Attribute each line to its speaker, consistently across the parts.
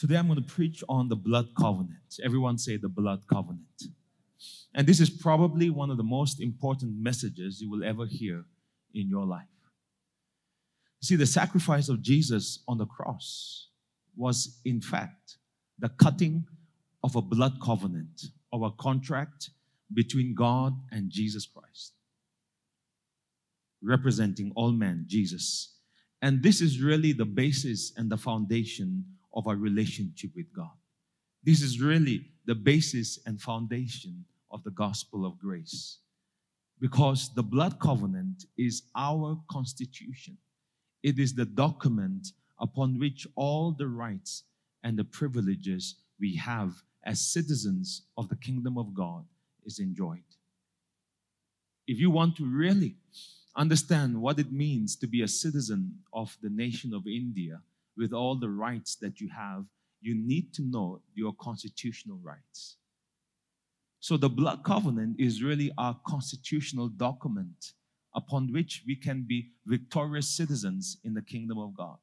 Speaker 1: Today I'm going to preach on the blood covenant. Everyone say the blood covenant. And this is probably one of the most important messages you will ever hear in your life. See, the sacrifice of Jesus on the cross was, in fact, the cutting of a blood covenant, of a contract between God and Jesus Christ, representing all men, Jesus. And this is really the basis and the foundation of our relationship with God. This is really the basis and foundation of the gospel of grace. Because the blood covenant is our constitution, it is the document upon which all the rights and the privileges we have as citizens of the kingdom of God is enjoyed. If you want to really understand what it means to be a citizen of the nation of India with all the rights that you have, you need to know your constitutional rights. So, the blood covenant is really our constitutional document upon which we can be victorious citizens in the kingdom of God.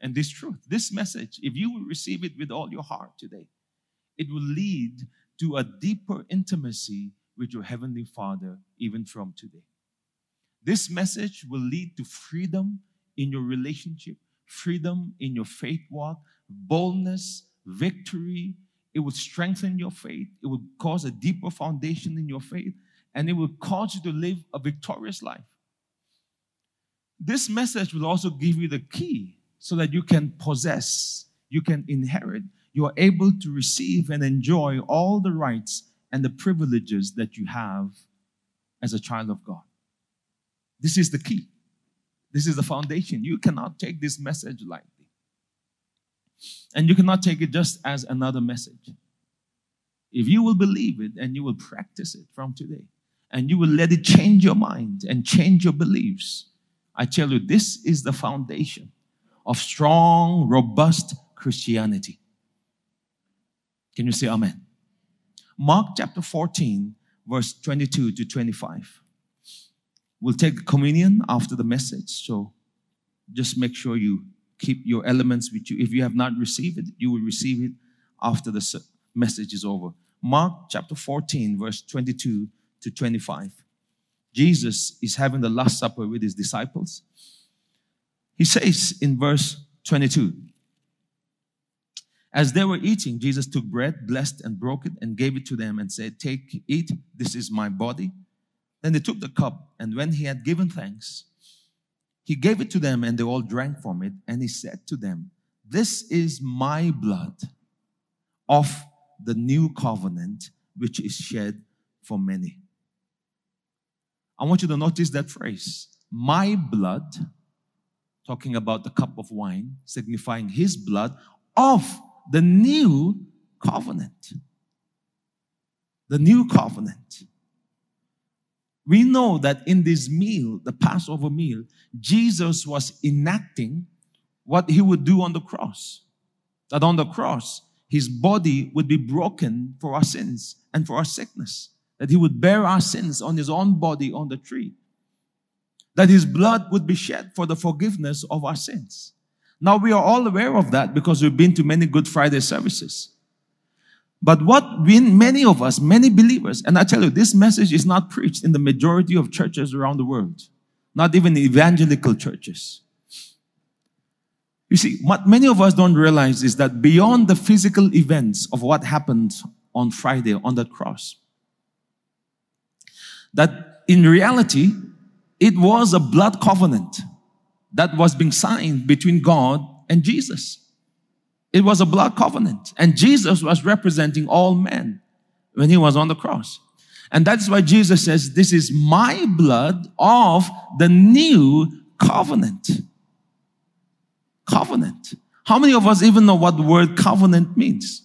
Speaker 1: And this truth, this message, if you will receive it with all your heart today, it will lead to a deeper intimacy with your Heavenly Father even from today. This message will lead to freedom in your relationship, freedom in your faith walk, boldness, victory. It will strengthen your faith. It will cause a deeper foundation in your faith, and it will cause you to live a victorious life. This message will also give you the key so that you can possess, you can inherit, you are able to receive and enjoy all the rights and the privileges that you have as a child of God. This is the key. This is the foundation. You cannot take this message lightly. And you cannot take it just as another message. If you will believe it and you will practice it from today, and you will let it change your mind and change your beliefs, I tell you, this is the foundation of strong, robust Christianity. Can you say amen? Mark chapter 14, verse 22 to 25. We'll take communion after the message. So just make sure you keep your elements with you. If you have not received it, you will receive it after the message is over. Mark chapter 14, verse 22 to 25. Jesus is having the Last Supper with his disciples. He says in verse 22 as they were eating, Jesus took bread, blessed and broke it, and gave it to them and said, Take, eat, this is my body. Then they took the cup, and when he had given thanks, he gave it to them, and they all drank from it. And he said to them, This is my blood of the new covenant, which is shed for many. I want you to notice that phrase, my blood, talking about the cup of wine, signifying his blood of the new covenant. The new covenant. We know that in this meal, the Passover meal, Jesus was enacting what he would do on the cross. That on the cross, his body would be broken for our sins and for our sickness. That he would bear our sins on his own body on the tree. That his blood would be shed for the forgiveness of our sins. Now we are all aware of that because we've been to many Good Friday services. But what we, many of us, many believers, and I tell you, this message is not preached in the majority of churches around the world, not even evangelical churches. You see, what many of us don't realize is that beyond the physical events of what happened on Friday on that cross, that in reality, it was a blood covenant that was being signed between God and Jesus. It was a blood covenant, and Jesus was representing all men when he was on the cross. And that's why Jesus says, This is my blood of the new covenant. Covenant. How many of us even know what the word covenant means?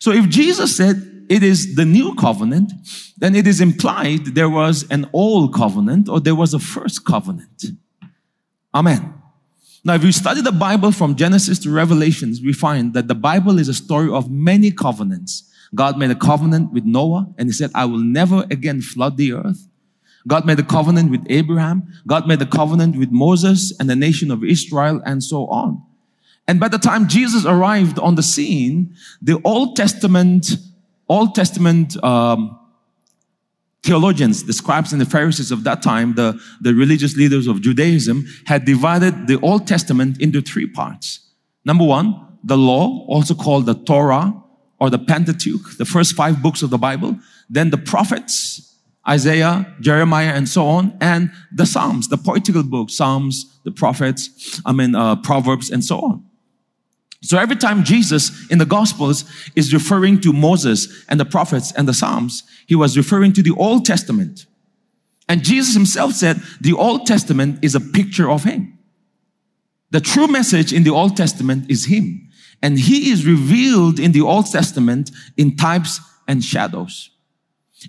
Speaker 1: So if Jesus said, it is the new covenant, then it is implied there was an old covenant or there was a first covenant. Amen. Now, if you study the Bible from Genesis to Revelations, we find that the Bible is a story of many covenants. God made a covenant with Noah and he said, I will never again flood the earth. God made a covenant with Abraham. God made a covenant with Moses and the nation of Israel and so on. And by the time Jesus arrived on the scene, the Old Testament, Old Testament um, theologians, the scribes and the Pharisees of that time, the, the religious leaders of Judaism, had divided the Old Testament into three parts. Number one, the law, also called the Torah or the Pentateuch, the first five books of the Bible. Then the prophets, Isaiah, Jeremiah, and so on, and the Psalms, the poetical books, Psalms, the prophets, I mean, uh, Proverbs, and so on. So every time Jesus in the Gospels is referring to Moses and the prophets and the Psalms, he was referring to the Old Testament. And Jesus himself said the Old Testament is a picture of him. The true message in the Old Testament is him. And he is revealed in the Old Testament in types and shadows.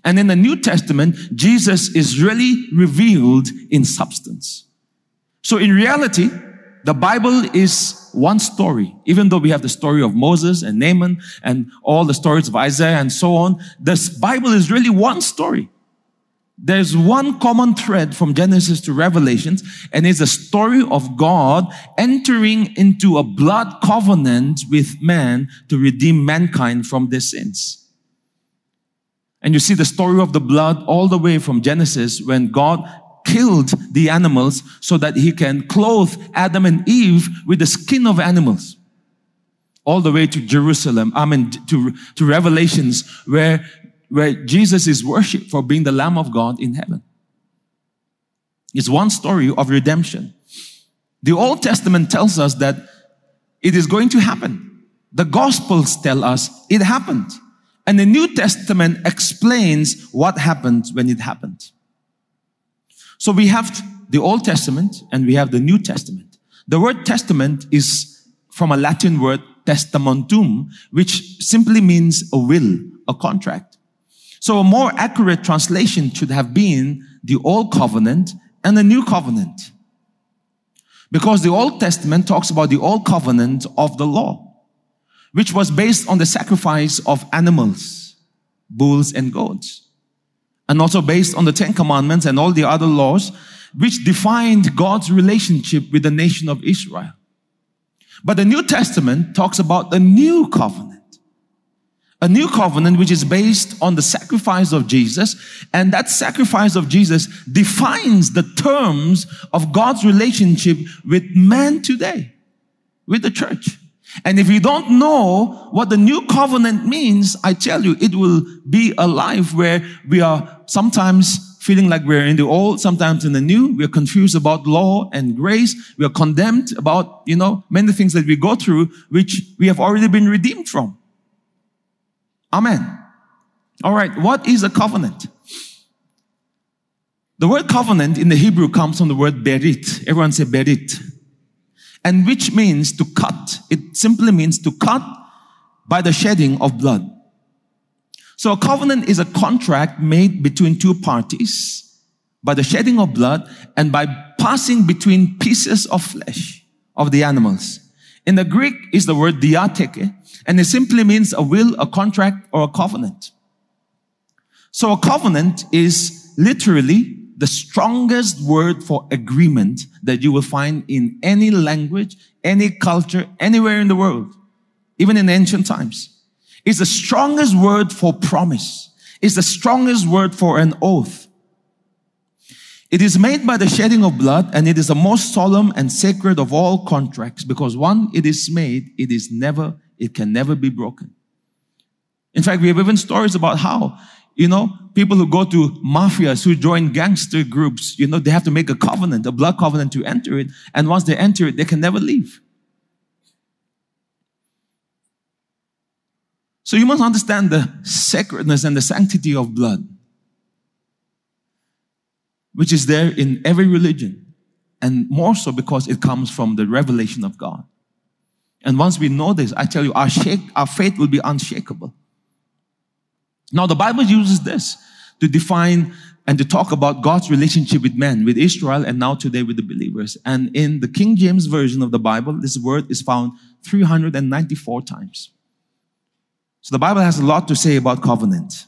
Speaker 1: And in the New Testament, Jesus is really revealed in substance. So in reality, the Bible is one story. Even though we have the story of Moses and Naaman and all the stories of Isaiah and so on, this Bible is really one story. There's one common thread from Genesis to Revelations, and it's a story of God entering into a blood covenant with man to redeem mankind from their sins. And you see the story of the blood all the way from Genesis when God killed the animals so that he can clothe Adam and Eve with the skin of animals. All the way to Jerusalem, I mean, to, to Revelations, where, where Jesus is worshipped for being the Lamb of God in heaven. It's one story of redemption. The Old Testament tells us that it is going to happen. The Gospels tell us it happened. And the New Testament explains what happened when it happened. So we have the Old Testament and we have the New Testament. The word testament is from a Latin word testamentum, which simply means a will, a contract. So a more accurate translation should have been the Old Covenant and the New Covenant. Because the Old Testament talks about the Old Covenant of the law, which was based on the sacrifice of animals, bulls and goats and also based on the Ten Commandments and all the other laws, which defined God's relationship with the nation of Israel. But the New Testament talks about the new covenant. A new covenant which is based on the sacrifice of Jesus, and that sacrifice of Jesus defines the terms of God's relationship with man today, with the church. And if you don't know what the new covenant means, I tell you, it will be a life where we are sometimes feeling like we're in the old, sometimes in the new. We're confused about law and grace. We are condemned about, you know, many things that we go through, which we have already been redeemed from. Amen. All right. What is a covenant? The word covenant in the Hebrew comes from the word berit. Everyone say berit. And which means to cut. It simply means to cut by the shedding of blood. So a covenant is a contract made between two parties by the shedding of blood and by passing between pieces of flesh of the animals. In the Greek is the word diatheke, and it simply means a will, a contract, or a covenant. So a covenant is literally the strongest word for agreement that you will find in any language, any culture, anywhere in the world, even in ancient times. It's the strongest word for promise. It's the strongest word for an oath. It is made by the shedding of blood and it is the most solemn and sacred of all contracts because one, it is made, it is never, it can never be broken. In fact, we have even stories about how, you know, people who go to mafias, who join gangster groups, you know, they have to make a covenant, a blood covenant to enter it. And once they enter it, they can never leave. So you must understand the sacredness and the sanctity of blood, which is there in every religion, and more so because it comes from the revelation of God. And once we know this, I tell you, our, shake, our faith will be unshakable. Now, the Bible uses this to define and to talk about God's relationship with men, with Israel, and now today with the believers. And in the King James Version of the Bible, this word is found 394 times. So the Bible has a lot to say about covenant.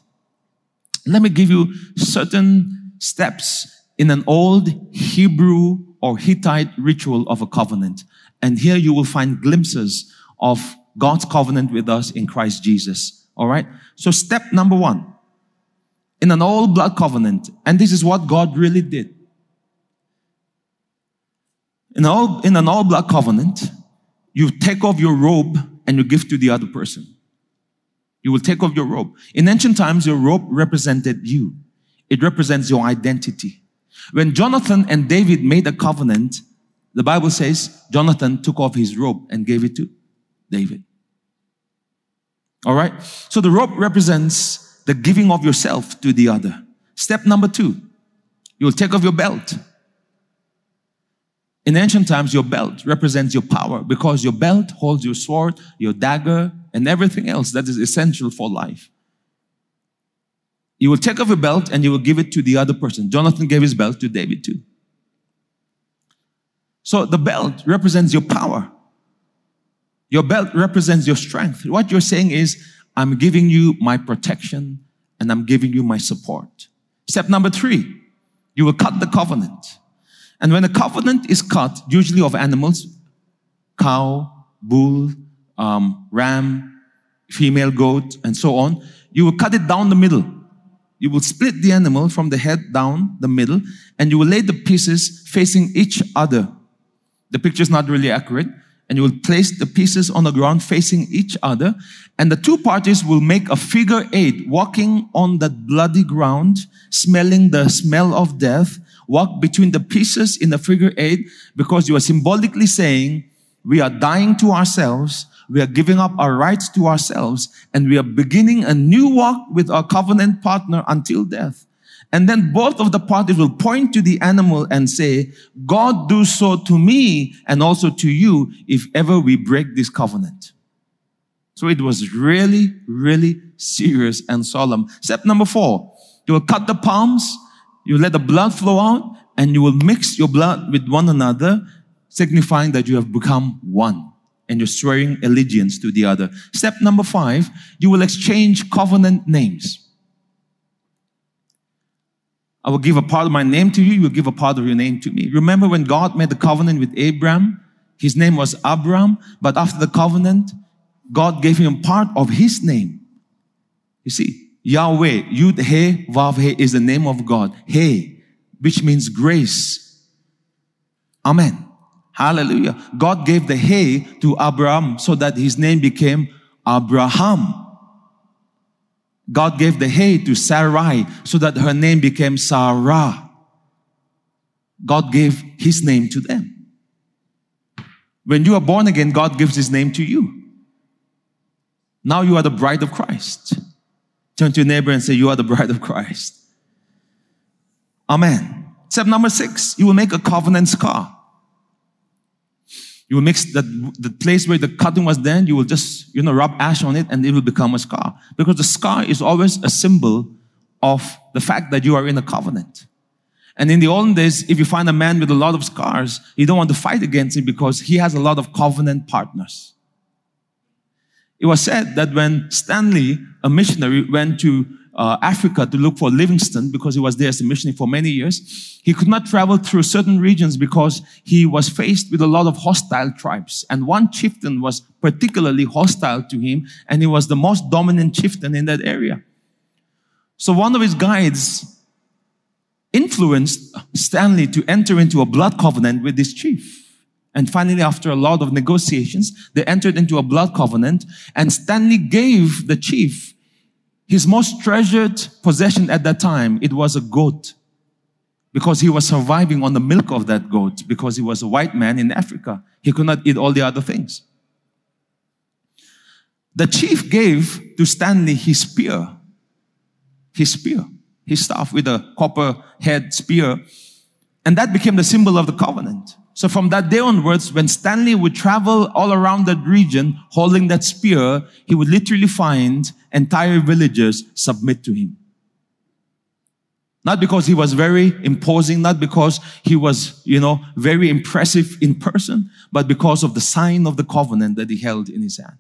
Speaker 1: Let me give you certain steps in an old Hebrew or Hittite ritual of a covenant. And here you will find glimpses of God's covenant with us in Christ Jesus. All right. So step number one in an all blood covenant. And this is what God really did. In, all, in an all blood covenant, you take off your robe and you give to the other person. You will take off your robe. In ancient times, your robe represented you. It represents your identity. When Jonathan and David made a covenant, the Bible says Jonathan took off his robe and gave it to David. All right. So the rope represents the giving of yourself to the other. Step number two, you will take off your belt. In ancient times, your belt represents your power because your belt holds your sword, your dagger, and everything else that is essential for life. You will take off your belt and you will give it to the other person. Jonathan gave his belt to David too. So the belt represents your power. Your belt represents your strength. What you're saying is, I'm giving you my protection and I'm giving you my support. Step number three, you will cut the covenant. And when a covenant is cut, usually of animals, cow, bull, um, ram, female goat, and so on, you will cut it down the middle. You will split the animal from the head down the middle, and you will lay the pieces facing each other. The picture is not really accurate. And you will place the pieces on the ground facing each other, and the two parties will make a figure eight, walking on that bloody ground, smelling the smell of death, walk between the pieces in the figure eight because you are symbolically saying, we are dying to ourselves, we are giving up our rights to ourselves, and we are beginning a new walk with our covenant partner until death. And then both of the parties will point to the animal and say, God do so to me and also to you if ever we break this covenant. So it was really, really serious and solemn. Step number four, you will cut the palms you let the blood flow out and you will mix your blood with one another, signifying that you have become one and you're swearing allegiance to the other. Step number five, you will exchange covenant names. I will give a part of my name to you, you will give a part of your name to me. Remember when God made the covenant with Abraham? His name was Abram, but after the covenant, God gave him part of his name. You see, Yahweh, Yud He Vav He is the name of God. He, which means grace. Amen. Hallelujah. God gave the He to Abraham so that his name became Abraham. God gave the He to Sarai so that her name became Sarah. God gave his name to them. When you are born again, God gives his name to you. Now you are the bride of Christ. Turn to your neighbor and say, You are the bride of Christ. Amen. Step number six, you will make a covenant scar. You will mix the, the place where the cutting was done, you will just, you know, rub ash on it and it will become a scar. Because the scar is always a symbol of the fact that you are in a covenant. And in the olden days, if you find a man with a lot of scars, you don't want to fight against him because he has a lot of covenant partners. It was said that when Stanley, a missionary, went to uh, Africa to look for Livingstone because he was there as a missionary for many years, he could not travel through certain regions because he was faced with a lot of hostile tribes. And one chieftain was particularly hostile to him, and he was the most dominant chieftain in that area. So one of his guides influenced Stanley to enter into a blood covenant with this chief. And finally, after a lot of negotiations, they entered into a blood covenant and Stanley gave the chief his most treasured possession at that time. It was a goat because he was surviving on the milk of that goat because he was a white man in Africa. He could not eat all the other things. The chief gave to Stanley his spear, his spear, his staff with a copper head spear. And that became the symbol of the covenant. So from that day onwards, when Stanley would travel all around that region holding that spear, he would literally find entire villages submit to him. Not because he was very imposing, not because he was, you know, very impressive in person, but because of the sign of the covenant that he held in his hand.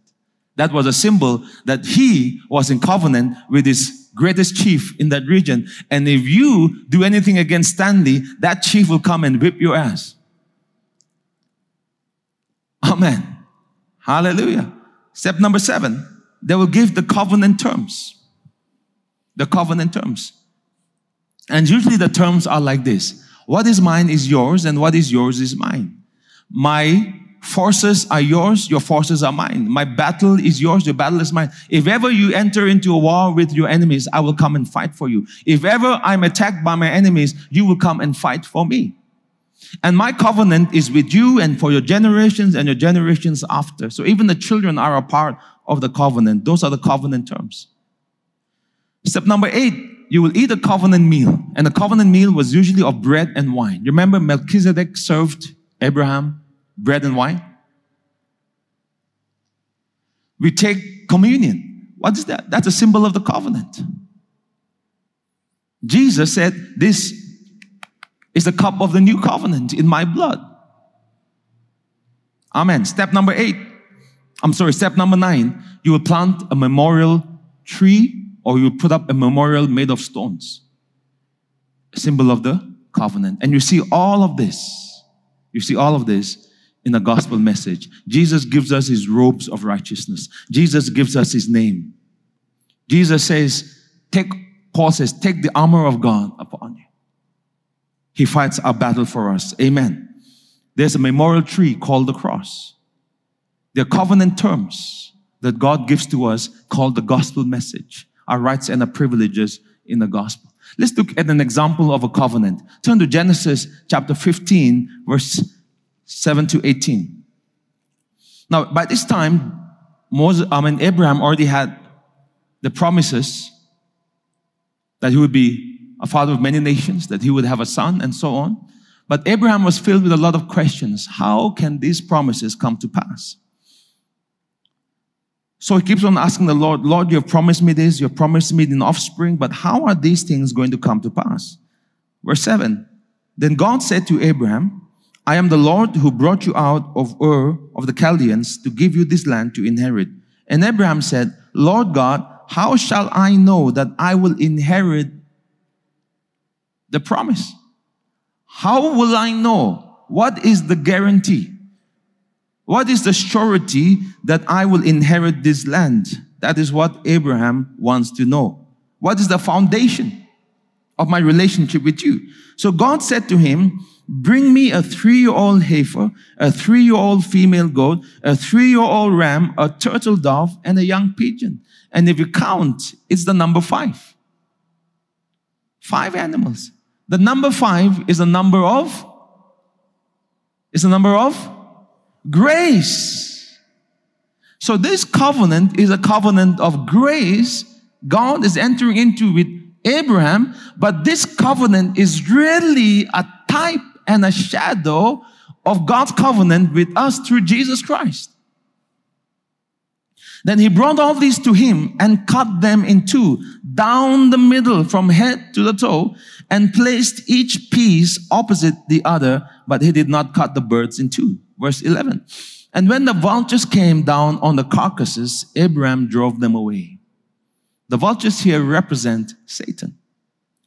Speaker 1: That was a symbol that he was in covenant with his greatest chief in that region. And if you do anything against Stanley, that chief will come and whip your ass. Amen. Hallelujah. Step number seven, they will give the covenant terms. The covenant terms. And usually the terms are like this. What is mine is yours and what is yours is mine. My forces are yours, your forces are mine. My battle is yours, your battle is mine. If ever you enter into a war with your enemies, I will come and fight for you. If ever I'm attacked by my enemies, you will come and fight for me. And my covenant is with you and for your generations and your generations after. So even the children are a part of the covenant. Those are the covenant terms. Step number eight, you will eat a covenant meal. And the covenant meal was usually of bread and wine. You remember Melchizedek served Abraham bread and wine? We take communion. What is that? That's a symbol of the covenant. Jesus said, This is the cup of the new covenant in my blood. Amen. Step number eight. I'm sorry, step number nine. You will plant a memorial tree or you will put up a memorial made of stones. A symbol of the covenant. And you see all of this. You see all of this in the gospel message. Jesus gives us his robes of righteousness. Jesus gives us his name. Jesus says, take, Paul says, take the armor of God upon you. He fights our battle for us. Amen. There's a memorial tree called the cross. There are covenant terms that God gives to us called the gospel message, our rights and our privileges in the gospel. Let's look at an example of a covenant. Turn to Genesis chapter 15, verse 7 to 18. Now, by this time, Moses, I mean, Abraham already had the promises that he would be a father of many nations, that he would have a son, and so on. But Abraham was filled with a lot of questions. How can these promises come to pass? So he keeps on asking the Lord, Lord, you have promised me this, you have promised me an offspring, but how are these things going to come to pass? Verse 7. Then God said to Abraham, I am the Lord who brought you out of Ur of the Chaldeans to give you this land to inherit. And Abraham said, Lord God, how shall I know that I will inherit the promise? How will I know? What is the guarantee? What is the surety that I will inherit this land? That is what Abraham wants to know. What is the foundation of my relationship with you? So God said to him, Bring me a three-year-old heifer, a three-year-old female goat, a three-year-old ram, a turtle dove, and a young pigeon. And if you count, it's the number five. Five animals. The number five is a number of, is a number of grace. So this covenant is a covenant of grace God is entering into with Abraham, but this covenant is really a type and a shadow of God's covenant with us through Jesus Christ. Then he brought all these to him and cut them in two, down the middle from head to the toe, and placed each piece opposite the other, but he did not cut the birds in two. Verse 11. And when the vultures came down on the carcasses, Abraham drove them away. The vultures here represent Satan.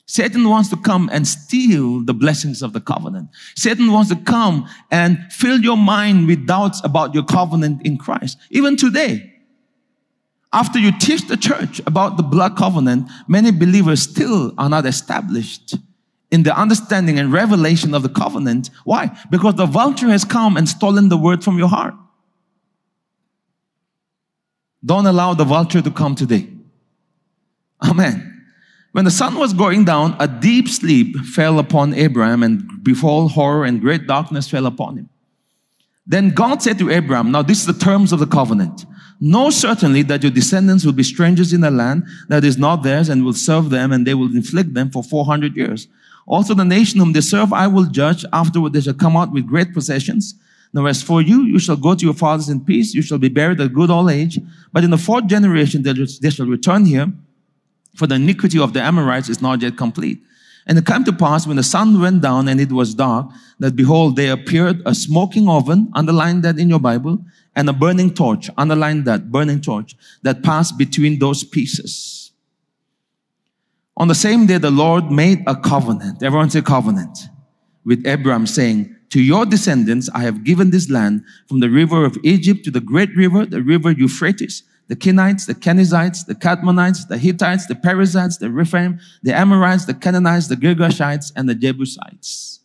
Speaker 1: Satan wants to come and steal the blessings of the covenant. Satan wants to come and fill your mind with doubts about your covenant in Christ. Even today, after you teach the church about the blood covenant, many believers still are not established in the understanding and revelation of the covenant. Why? Because the vulture has come and stolen the word from your heart. Don't allow the vulture to come today. Amen. When the sun was going down, a deep sleep fell upon Abraham, and behold, horror and great darkness fell upon him. Then God said to Abraham, Now this is the terms of the covenant. Know certainly that your descendants will be strangers in a land that is not theirs and will serve them, and they will inflict them for 400 years. Also, the nation whom they serve I will judge. Afterward, they shall come out with great possessions. Now, as for you, you shall go to your fathers in peace. You shall be buried at good old age. But in the fourth generation, they shall return here for the iniquity of the Amorites is not yet complete. And it came to pass when the sun went down and it was dark, that behold, there appeared a smoking oven, underline that in your Bible, and a burning torch, underline that, burning torch, that passed between those pieces. On the same day, the Lord made a covenant. Everyone say covenant. With Abraham saying, To your descendants I have given this land from the river of Egypt to the great river, the river Euphrates, the Kenites, the Kenizzites, the Kadmonites, the Hittites, the Perizzites, the Rephaim, the Amorites, the Canaanites, the Girgashites, and the Jebusites.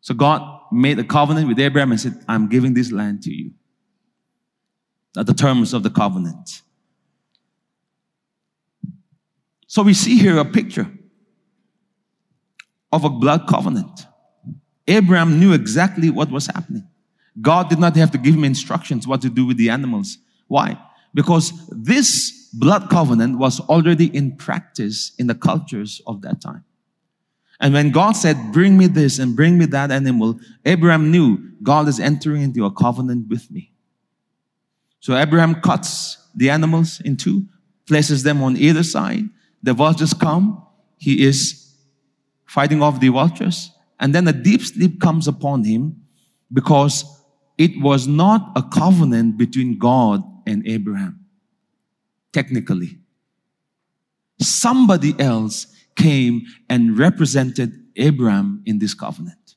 Speaker 1: So God made a covenant with Abraham and said, I'm giving this land to you. At the terms of the covenant. So we see here a picture of a blood covenant. Abraham knew exactly what was happening. God did not have to give him instructions what to do with the animals. Why? Because this blood covenant was already in practice in the cultures of that time. And when God said, bring me this and bring me that animal, Abraham knew God is entering into a covenant with me. So Abraham cuts the animals in two, places them on either side. The vultures come. He is fighting off the vultures. And then a deep sleep comes upon him because it was not a covenant between God and Abraham. Technically. Somebody else came and represented Abraham in this covenant.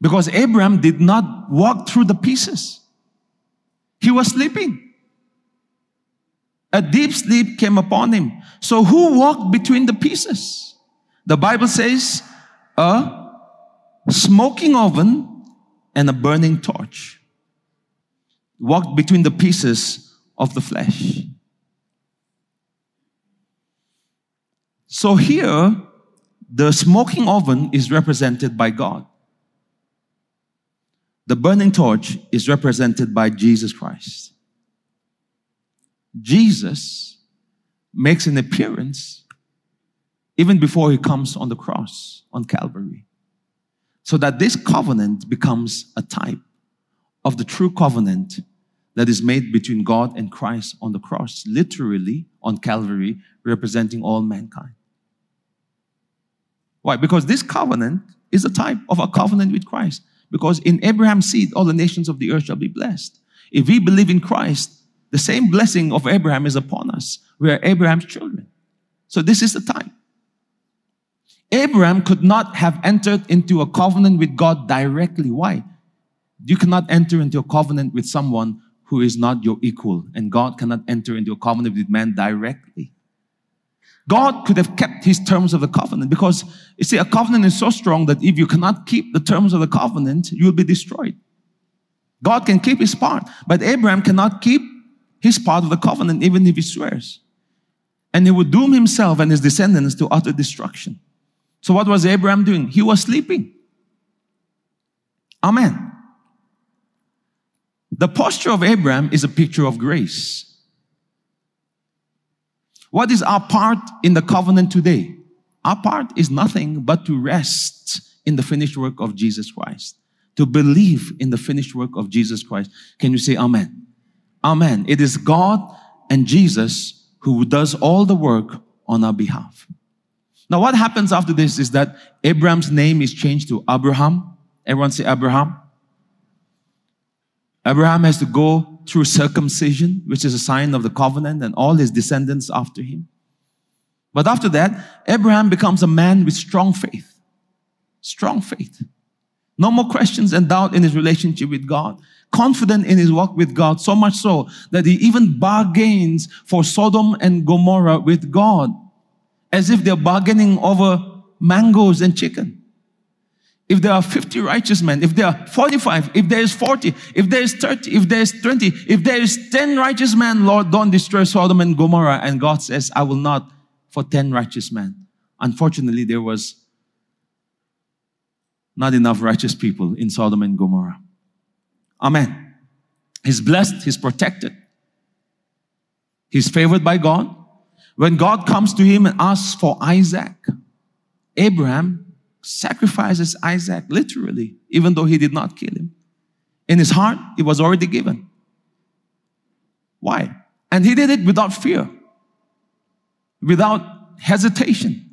Speaker 1: Because Abraham did not walk through the pieces. He was sleeping. A deep sleep came upon him. So who walked between the pieces? The Bible says a smoking oven and a burning torch walked between the pieces of the flesh. So here, the smoking oven is represented by God. The burning torch is represented by Jesus Christ. Jesus makes an appearance even before he comes on the cross on Calvary. So that this covenant becomes a type of the true covenant that is made between God and Christ on the cross, literally on Calvary, representing all mankind. Why? Because this covenant is a type of a covenant with Christ. Because in Abraham's seed, all the nations of the earth shall be blessed. If we believe in Christ, the same blessing of Abraham is upon us. We are Abraham's children. So this is the time. Abraham could not have entered into a covenant with God directly. Why? You cannot enter into a covenant with someone who is not your equal, and God cannot enter into a covenant with man directly. God could have kept his terms of the covenant because you see, a covenant is so strong that if you cannot keep the terms of the covenant, you will be destroyed. God can keep his part, but Abraham cannot keep his part of the covenant even if he swears. And he would doom himself and his descendants to utter destruction. So what was Abraham doing? He was sleeping. Amen. The posture of Abraham is a picture of grace. What is our part in the covenant today? Our part is nothing but to rest in the finished work of Jesus Christ, to believe in the finished work of Jesus Christ. Can you say amen? Amen. It is God and Jesus who does all the work on our behalf. Now, what happens after this is that Abraham's name is changed to Abraham. Everyone say Abraham. Abraham has to go through circumcision, which is a sign of the covenant, and all his descendants after him. But after that, Abraham becomes a man with strong faith. Strong faith. No more questions and doubt in his relationship with God. Confident in his walk with God, so much so that he even bargains for Sodom and Gomorrah with God, as if they're bargaining over mangoes and chicken if there are 50 righteous men, if there are 45, if there is 40, if there is 30, if there is 20, if there is 10 righteous men, Lord, don't destroy Sodom and Gomorrah. And God says, I will not for 10 righteous men. Unfortunately, there was not enough righteous people in Sodom and Gomorrah. Amen. He's blessed, he's protected, he's favored by God. When God comes to him and asks for Isaac, Abraham sacrifices Isaac literally, even though he did not kill him. In his heart, it was already given. Why? And he did it without fear, without hesitation.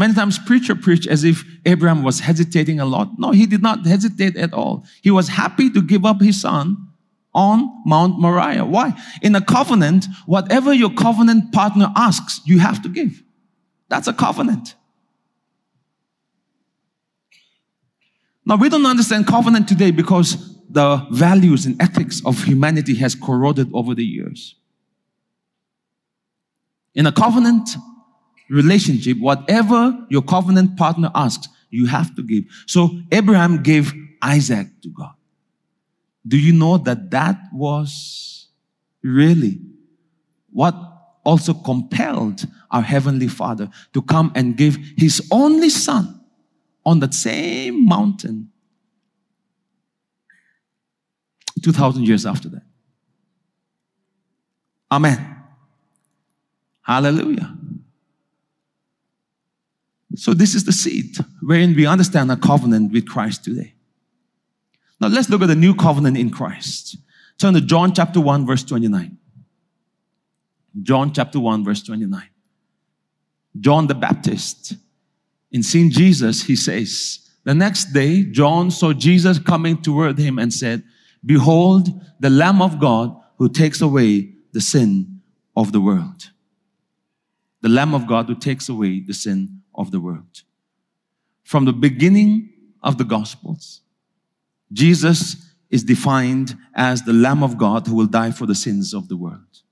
Speaker 1: Many times preacher preach as if Abraham was hesitating a lot. No, he did not hesitate at all. He was happy to give up his son on Mount Moriah. Why? In a covenant, whatever your covenant partner asks, you have to give. That's a covenant. Now, we don't understand covenant today because the values and ethics of humanity has corroded over the years. In a covenant relationship, whatever your covenant partner asks, you have to give. So Abraham gave Isaac to God. Do you know that that was really what also compelled our Heavenly Father to come and give His only Son on that same mountain 2,000 years after that? Amen. Hallelujah. So, this is the seed wherein we understand our covenant with Christ today. Now, let's look at the new covenant in Christ. Turn to John chapter 1, verse 29. John chapter 1, verse 29. John the Baptist, in seeing Jesus, he says, The next day, John saw Jesus coming toward him and said, Behold, the Lamb of God who takes away the sin of the world. The Lamb of God who takes away the sin of the world. From the beginning of the Gospels, Jesus is defined as the Lamb of God who will die for the sins of the world.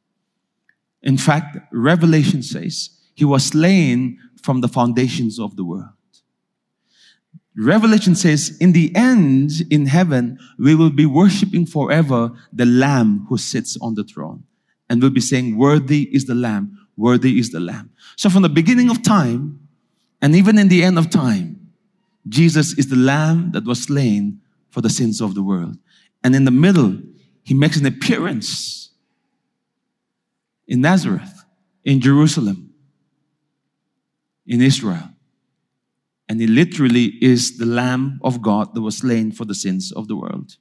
Speaker 1: In fact, Revelation says he was slain from the foundations of the world. Revelation says, in the end, in heaven, we will be worshiping forever the Lamb who sits on the throne. And we'll be saying, Worthy is the Lamb, worthy is the Lamb. So from the beginning of time, and even in the end of time, Jesus is the Lamb that was slain for the sins of the world. And in the middle, he makes an appearance in Nazareth, in Jerusalem, in Israel. And he literally is the Lamb of God that was slain for the sins of the world.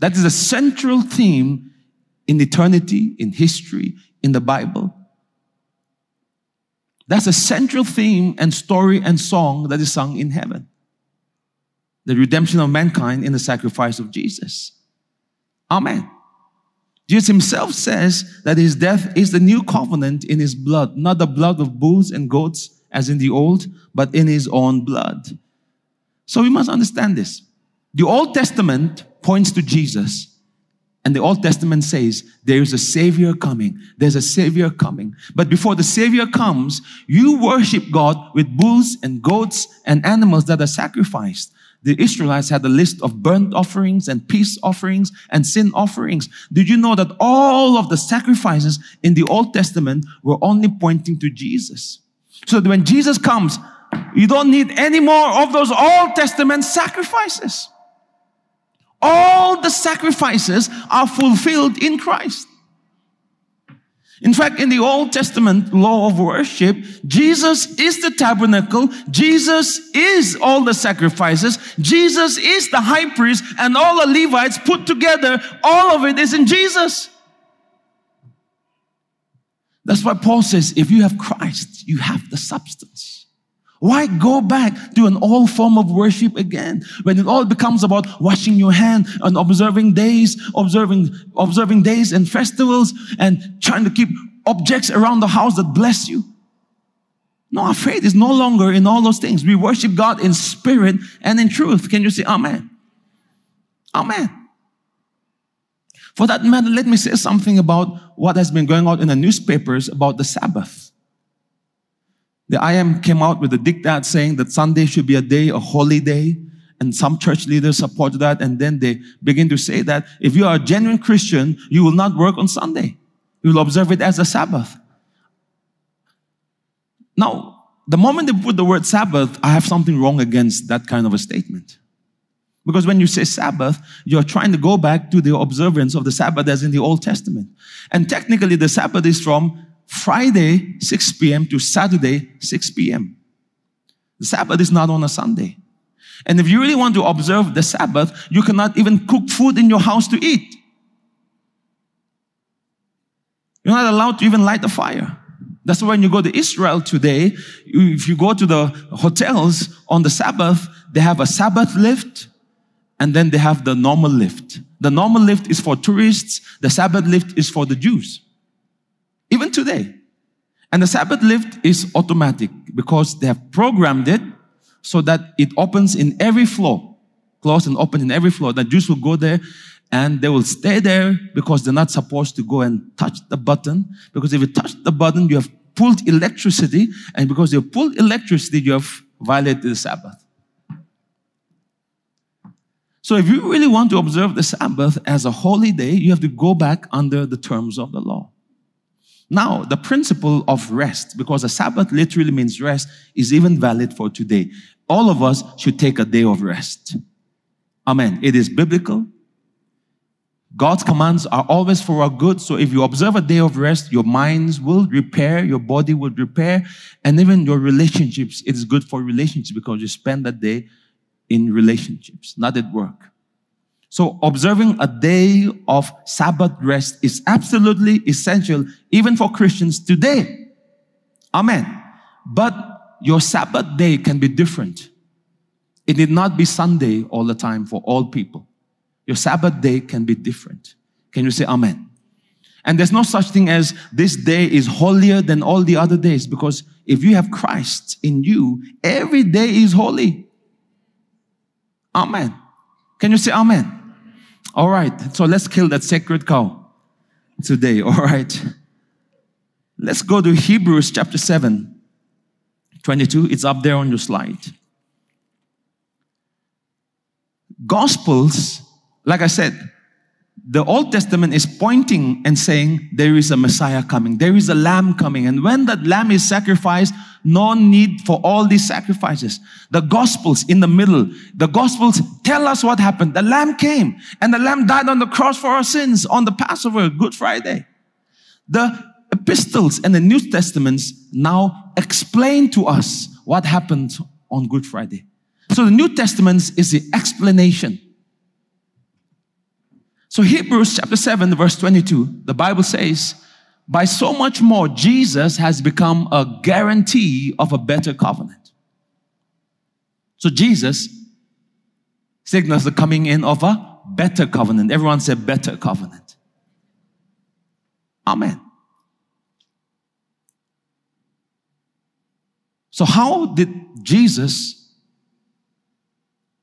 Speaker 1: That is a central theme in eternity, in history, in the Bible. That's a central theme and story and song that is sung in heaven. The redemption of mankind in the sacrifice of Jesus. Amen. Jesus himself says that his death is the new covenant in his blood, not the blood of bulls and goats as in the old, but in his own blood. So we must understand this. The Old Testament points to Jesus. And the Old Testament says there is a Savior coming. There's a Savior coming. But before the Savior comes, you worship God with bulls and goats and animals that are sacrificed. The Israelites had a list of burnt offerings and peace offerings and sin offerings. Did you know that all of the sacrifices in the Old Testament were only pointing to Jesus? So that when Jesus comes, you don't need any more of those Old Testament sacrifices. The sacrifices are fulfilled in Christ. In fact, in the Old Testament law of worship, Jesus is the tabernacle. Jesus is all the sacrifices. Jesus is the high priest and all the Levites put together. All of it is in Jesus. That's why Paul says, if you have Christ, you have the substance. Why go back to an old form of worship again when it all becomes about washing your hand and observing days, observing, observing days and festivals and trying to keep objects around the house that bless you? No, our faith is no longer in all those things. We worship God in spirit and in truth. Can you say amen? Amen. For that matter, let me say something about what has been going on in the newspapers about the Sabbath. The IM came out with a diktat saying that Sunday should be a day, a holy day, and some church leaders supported that, and then they begin to say that if you are a genuine Christian, you will not work on Sunday. You will observe it as a Sabbath. Now, the moment they put the word Sabbath, I have something wrong against that kind of a statement. Because when you say Sabbath, you're trying to go back to the observance of the Sabbath as in the Old Testament. And technically, the Sabbath is from Friday, 6 p.m. to Saturday, 6 p.m. The Sabbath is not on a Sunday. And if you really want to observe the Sabbath, you cannot even cook food in your house to eat. You're not allowed to even light a fire. That's why when you go to Israel today, if you go to the hotels on the Sabbath, they have a Sabbath lift and then they have the normal lift. The normal lift is for tourists, the Sabbath lift is for the Jews. Even today. And the Sabbath lift is automatic because they have programmed it so that it opens in every floor. closed and open in every floor. The Jews will go there and they will stay there because they're not supposed to go and touch the button. Because if you touch the button, you have pulled electricity. And because you pulled electricity, you have violated the Sabbath. So if you really want to observe the Sabbath as a holy day, you have to go back under the terms of the law. Now, the principle of rest, because the Sabbath literally means rest, is even valid for today. All of us should take a day of rest. Amen. It is biblical. God's commands are always for our good. So if you observe a day of rest, your minds will repair, your body will repair, and even your relationships. It is good for relationships because you spend that day in relationships, not at work. So observing a day of Sabbath rest is absolutely essential even for Christians today. Amen. But your Sabbath day can be different. It need not be Sunday all the time for all people. Your Sabbath day can be different. Can you say amen? And there's no such thing as this day is holier than all the other days because if you have Christ in you, every day is holy. Amen. Can you say amen? All right. So let's kill that sacred cow today. All right. Let's go to Hebrews chapter 7, 22. It's up there on your slide. Gospels, like I said, the Old Testament is pointing and saying there is a Messiah coming, there is a lamb coming. And when that lamb is sacrificed, no need for all these sacrifices. The Gospels in the middle, the Gospels tell us what happened. The lamb came and the lamb died on the cross for our sins on the Passover, Good Friday. The epistles and the New Testaments now explain to us what happened on Good Friday. So the New Testament is the explanation. So Hebrews chapter 7 verse 22, the Bible says, by so much more, Jesus has become a guarantee of a better covenant. So Jesus signals the coming in of a better covenant. Everyone said better covenant. Amen. So how did Jesus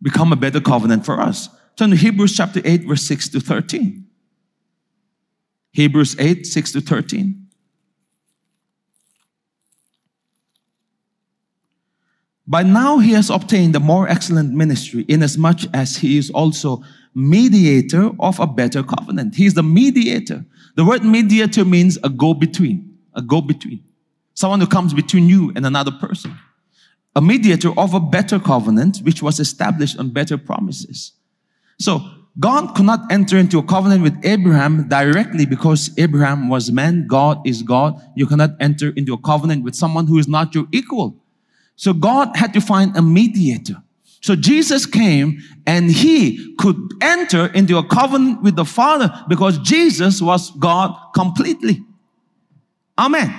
Speaker 1: become a better covenant for us? Turn to Hebrews chapter 8, verse 6 to 13. Hebrews 8, 6 to 13. By now he has obtained a more excellent ministry, inasmuch as he is also mediator of a better covenant. He is the mediator. The word mediator means a go-between, a go-between. Someone who comes between you and another person. A mediator of a better covenant, which was established on better promises. So, God could not enter into a covenant with Abraham directly because Abraham was man, God is God. You cannot enter into a covenant with someone who is not your equal. So God had to find a mediator. So Jesus came and he could enter into a covenant with the Father because Jesus was God completely. Amen.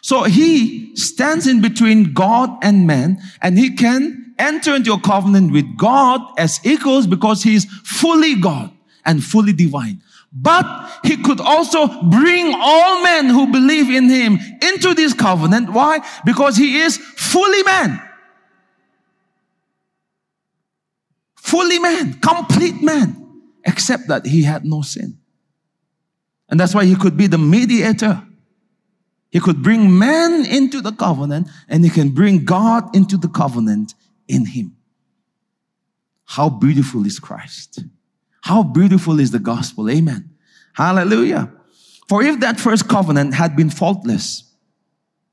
Speaker 1: So he stands in between God and man and he can enter into a covenant with God as equals because he is fully God and fully divine. But he could also bring all men who believe in him into this covenant. Why? Because he is fully man. Fully man, complete man, except that he had no sin. And that's why he could be the mediator. He could bring man into the covenant and he can bring God into the covenant in him. How beautiful is Christ. How beautiful is the gospel. Amen. Hallelujah. For if that first covenant had been faultless,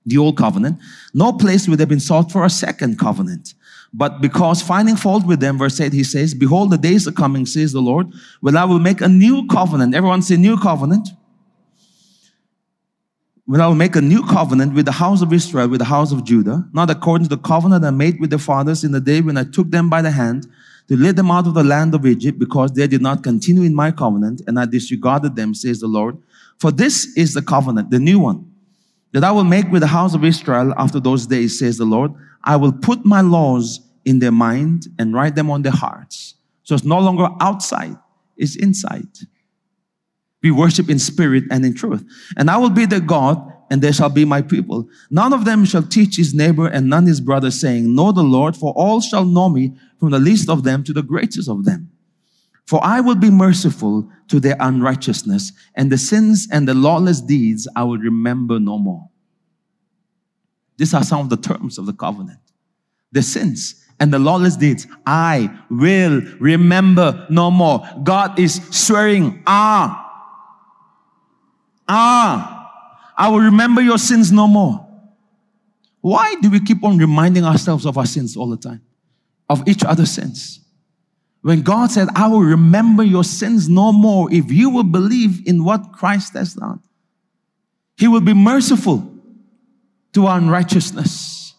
Speaker 1: the old covenant, no place would have been sought for a second covenant. But because finding fault with them, verse 8, he says, Behold, the days are coming, says the Lord, when I will make a new covenant. Everyone say new covenant when I will make a new covenant with the house of Israel, with the house of Judah, not according to the covenant I made with their fathers in the day when I took them by the hand to lead them out of the land of Egypt, because they did not continue in my covenant, and I disregarded them, says the Lord. For this is the covenant, the new one, that I will make with the house of Israel after those days, says the Lord. I will put my laws in their mind and write them on their hearts. So it's no longer outside, it's inside. We worship in spirit and in truth. And I will be the God and they shall be my people. None of them shall teach his neighbor and none his brother, saying, Know the Lord, for all shall know me, from the least of them to the greatest of them. For I will be merciful to their unrighteousness, and the sins and the lawless deeds I will remember no more. These are some of the terms of the covenant. The sins and the lawless deeds I will remember no more. God is swearing, ah, ah, I will remember your sins no more. Why do we keep on reminding ourselves of our sins all the time? Of each other's sins? When God said, I will remember your sins no more if you will believe in what Christ has done. He will be merciful to our unrighteousness.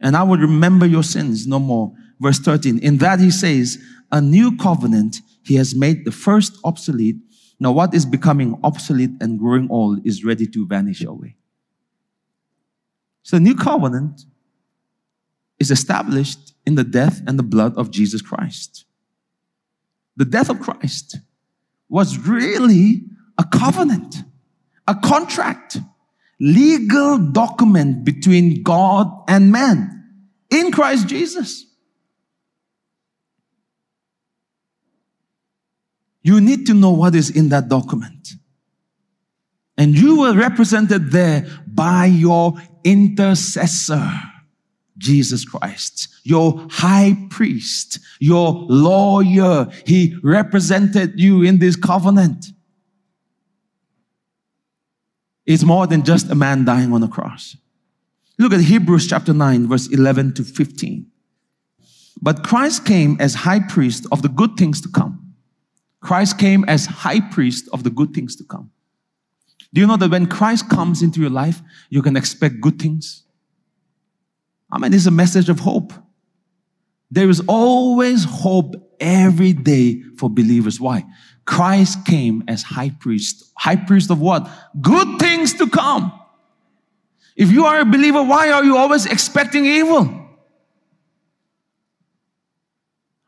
Speaker 1: And I will remember your sins no more. Verse 13. In that he says, a new covenant he has made the first obsolete now, what is becoming obsolete and growing old is ready to vanish away. So, the new covenant is established in the death and the blood of Jesus Christ. The death of Christ was really a covenant, a contract, legal document between God and man in Christ Jesus. You need to know what is in that document. And you were represented there by your intercessor, Jesus Christ, your high priest, your lawyer. He represented you in this covenant. It's more than just a man dying on a cross. Look at Hebrews chapter 9, verse 11 to 15. But Christ came as high priest of the good things to come Christ came as high priest of the good things to come. Do you know that when Christ comes into your life, you can expect good things? I mean, it's a message of hope. There is always hope every day for believers. Why? Christ came as high priest. High priest of what? Good things to come. If you are a believer, why are you always expecting evil?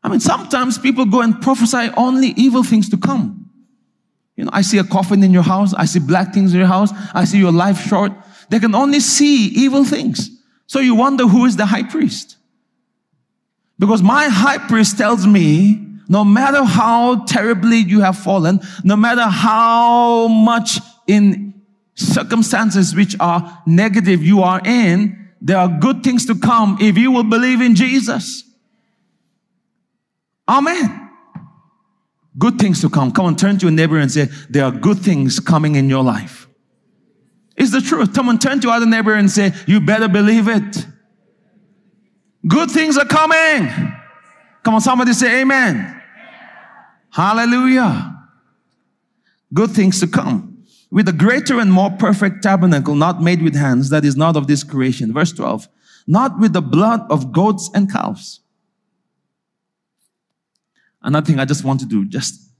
Speaker 1: I mean, sometimes people go and prophesy only evil things to come. You know, I see a coffin in your house. I see black things in your house. I see your life short. They can only see evil things. So you wonder who is the high priest? Because my high priest tells me no matter how terribly you have fallen, no matter how much in circumstances which are negative you are in, there are good things to come if you will believe in Jesus. Amen. Good things to come. Come on, turn to your neighbor and say, There are good things coming in your life. It's the truth. Come on, turn to other neighbor and say, You better believe it. Good things are coming. Come on, somebody say amen. Hallelujah. Good things to come. With a greater and more perfect tabernacle, not made with hands, that is not of this creation. Verse 12. Not with the blood of goats and calves Another thing I just want to do, just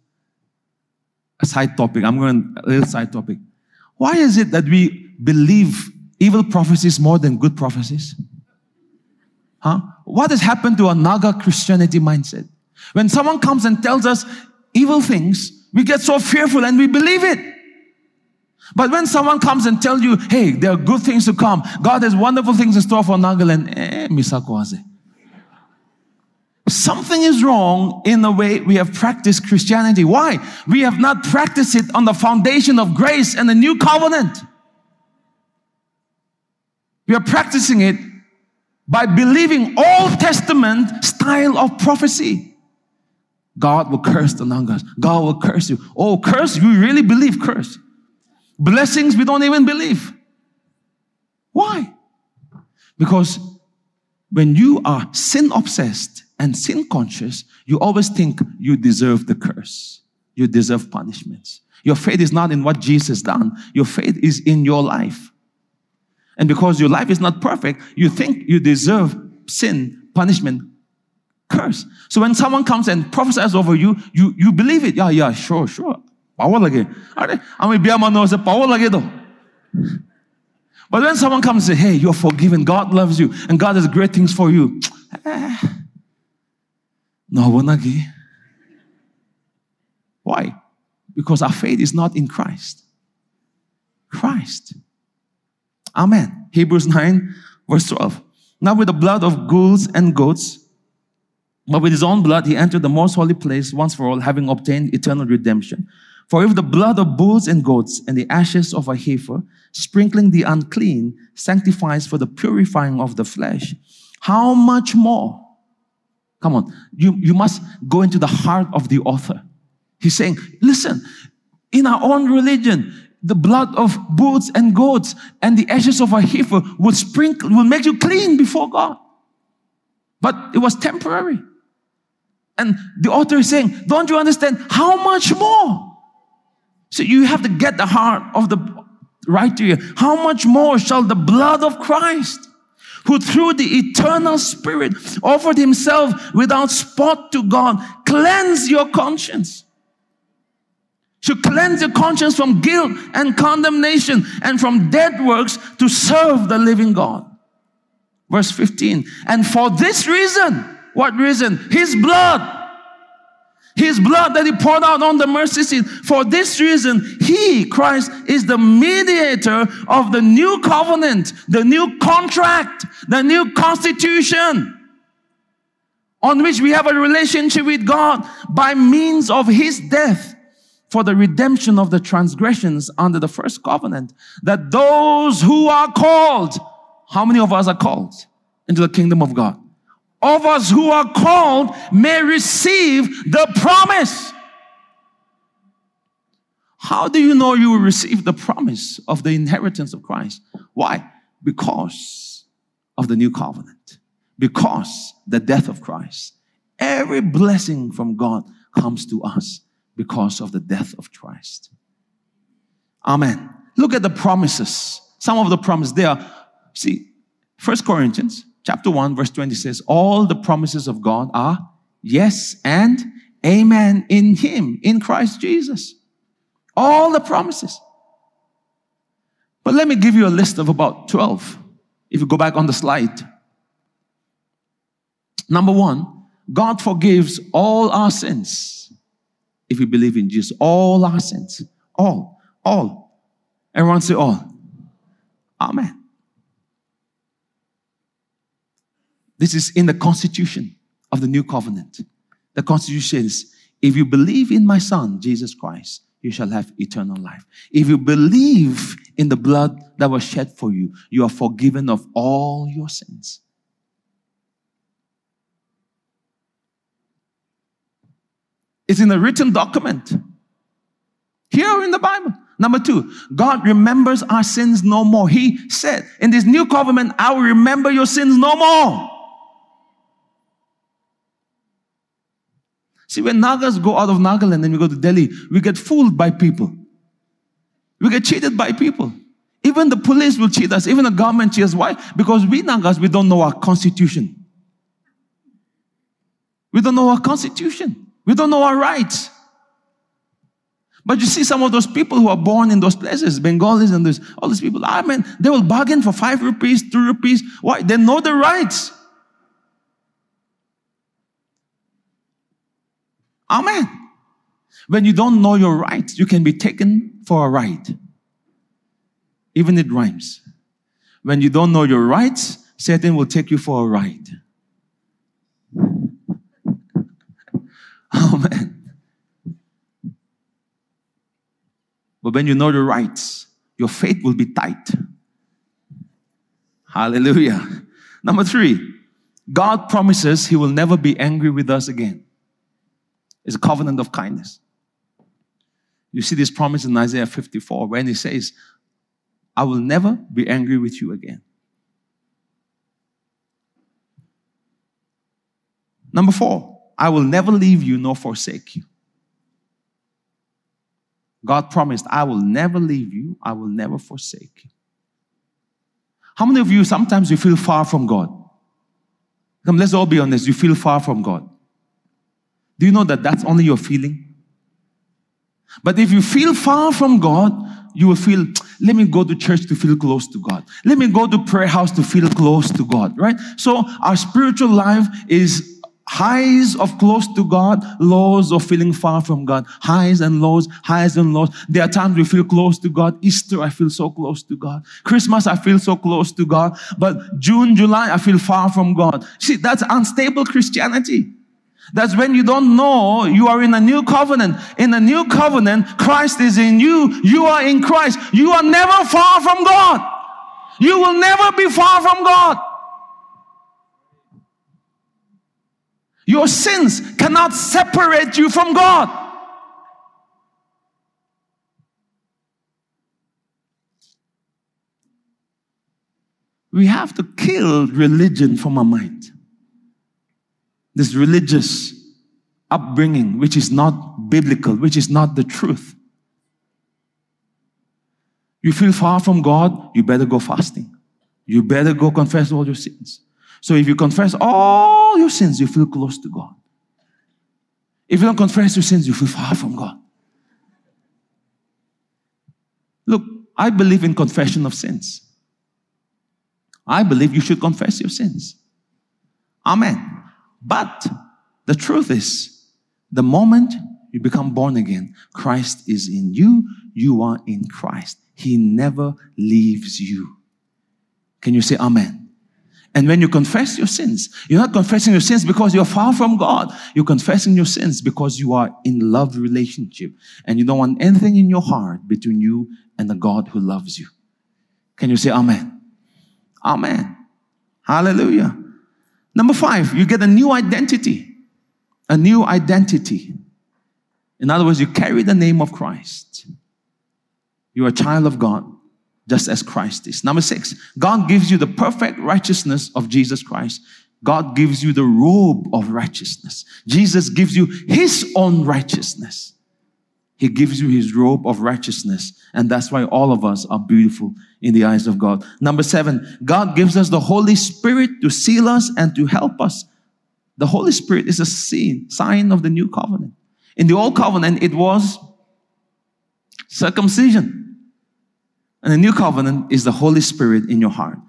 Speaker 1: a side topic. I'm going a little side topic. Why is it that we believe evil prophecies more than good prophecies? Huh? What has happened to our Naga Christianity mindset? When someone comes and tells us evil things, we get so fearful and we believe it. But when someone comes and tells you, hey, there are good things to come, God has wonderful things in store for Nagaland, eh, misakwaze. Something is wrong in the way we have practiced Christianity. Why? We have not practiced it on the foundation of grace and the new covenant. We are practicing it by believing Old Testament style of prophecy. God will curse the Nagas. God will curse you. Oh, curse? You really believe curse? Blessings we don't even believe. Why? Because when you are sin obsessed and sin conscious, you always think you deserve the curse. You deserve punishments. Your faith is not in what Jesus done. Your faith is in your life. And because your life is not perfect, you think you deserve sin, punishment, curse. So when someone comes and prophesies over you, you, you believe it. Yeah, yeah, sure, sure. Power lagi. Mano sa power lagi do. But when someone comes and says, hey, you're forgiven, God loves you, and God has great things for you. Eh. No lagi. Why? Because our faith is not in Christ. Christ. Amen. Hebrews 9, verse 12. Not with the blood of bulls and goats, but with his own blood, he entered the most holy place once for all, having obtained eternal redemption. For if the blood of bulls and goats and the ashes of a heifer, sprinkling the unclean, sanctifies for the purifying of the flesh, how much more? Come on, you, you must go into the heart of the author. He's saying, listen, in our own religion, the blood of bulls and goats and the ashes of a heifer will sprinkle, will make you clean before God. But it was temporary. And the author is saying, don't you understand how much more? So you have to get the heart of the writer here. How much more shall the blood of Christ, who through the eternal Spirit offered himself without spot to God, cleanse your conscience? Should cleanse your conscience from guilt and condemnation and from dead works to serve the living God. Verse 15. And for this reason, what reason? His blood his blood that he poured out on the mercy seat. For this reason, he, Christ, is the mediator of the new covenant, the new contract, the new constitution on which we have a relationship with God by means of his death for the redemption of the transgressions under the first covenant. That those who are called, how many of us are called into the kingdom of God? Of us who are called may receive the promise. How do you know you will receive the promise of the inheritance of Christ? Why? Because of the new covenant. Because the death of Christ. Every blessing from God comes to us because of the death of Christ. Amen. Look at the promises. Some of the promises there. See, First Corinthians chapter 1, verse 20 says, All the promises of God are yes and amen in Him, in Christ Jesus. All the promises. But let me give you a list of about 12. If you go back on the slide. Number one, God forgives all our sins if we believe in Jesus. All our sins. All. All. Everyone say all. Amen. This is in the constitution of the new covenant. The constitution says, if you believe in my son, Jesus Christ, you shall have eternal life. If you believe in the blood that was shed for you, you are forgiven of all your sins. It's in a written document. Here in the Bible. Number two, God remembers our sins no more. He said, in this new covenant, I will remember your sins no more. See, when Nagas go out of Nagaland and we go to Delhi, we get fooled by people. We get cheated by people. Even the police will cheat us. Even the government cheats. Why? Because we Nagas, we don't know our constitution. We don't know our constitution. We don't know our rights. But you see some of those people who are born in those places, Bengalis and this, all these people, I mean, they will bargain for five rupees, two rupees. Why? They know their rights. Amen. When you don't know your rights, you can be taken for a ride. Even it rhymes. When you don't know your rights, Satan will take you for a ride. Amen. But when you know your rights, your faith will be tight. Hallelujah. Number three, God promises He will never be angry with us again is a covenant of kindness. You see this promise in Isaiah 54 when he says, I will never be angry with you again. Number four, I will never leave you nor forsake you. God promised, I will never leave you, I will never forsake you. How many of you sometimes you feel far from God? Come, let's all be honest, you feel far from God. Do you know that that's only your feeling? But if you feel far from God, you will feel, let me go to church to feel close to God. Let me go to prayer house to feel close to God, right? So our spiritual life is Highs of close to God, lows of feeling far from God. Highs and lows, highs and lows. There are times we feel close to God. Easter, I feel so close to God. Christmas, I feel so close to God. But June, July, I feel far from God. See, that's unstable Christianity. That's when you don't know you are in a new covenant. In a new covenant, Christ is in you. You are in Christ. You are never far from God. You will never be far from God. Your sins cannot separate you from God. We have to kill religion from our mind. This religious upbringing, which is not biblical, which is not the truth. You feel far from God, you better go fasting. You better go confess all your sins. So if you confess all your sins, you feel close to God. If you don't confess your sins, you feel far from God. Look, I believe in confession of sins. I believe you should confess your sins. Amen. But the truth is, the moment you become born again, Christ is in you, you are in Christ. He never leaves you. Can you say amen? And when you confess your sins, you're not confessing your sins because you're far from God. You're confessing your sins because you are in love relationship and you don't want anything in your heart between you and the God who loves you. Can you say amen? Amen. Hallelujah. Number five, you get a new identity. A new identity. In other words, you carry the name of Christ. You're a child of God just as Christ is. Number six, God gives you the perfect righteousness of Jesus Christ. God gives you the robe of righteousness. Jesus gives you his own righteousness. He gives you his robe of righteousness. And that's why all of us are beautiful in the eyes of God. Number seven, God gives us the Holy Spirit to seal us and to help us. The Holy Spirit is a sign of the new covenant. In the old covenant, it was circumcision. And the new covenant is the Holy Spirit in your heart.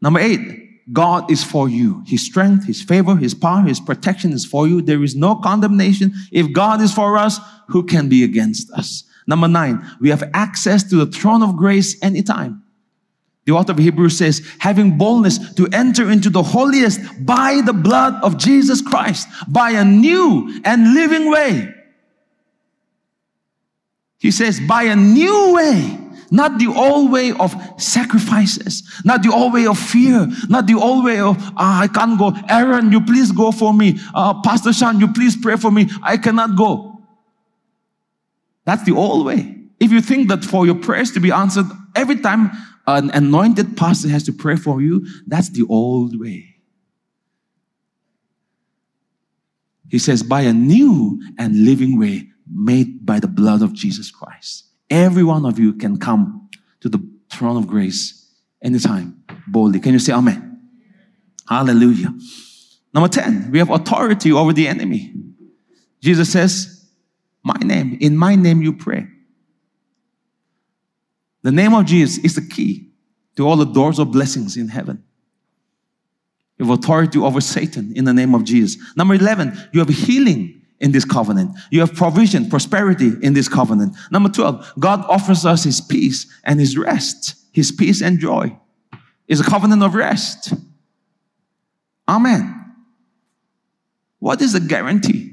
Speaker 1: Number eight, God is for you. His strength, His favor, His power, His protection is for you. There is no condemnation. If God is for us, who can be against us? Number nine, we have access to the throne of grace anytime. The author of Hebrews says, having boldness to enter into the holiest by the blood of Jesus Christ, by a new and living way. He says, by a new way not the old way of sacrifices, not the old way of fear, not the old way of, ah, I can't go. Aaron, you please go for me. Uh, Pastor Sean, you please pray for me. I cannot go. That's the old way. If you think that for your prayers to be answered every time an anointed pastor has to pray for you, that's the old way. He says, by a new and living way made by the blood of Jesus Christ. Every one of you can come to the throne of grace anytime boldly. Can you say amen? Hallelujah. Number 10, we have authority over the enemy. Jesus says, My name, in my name you pray. The name of Jesus is the key to all the doors of blessings in heaven. You have authority over Satan in the name of Jesus. Number 11, you have healing in this covenant. You have provision, prosperity in this covenant. Number 12, God offers us his peace and his rest. His peace and joy is a covenant of rest. Amen. What is the guarantee?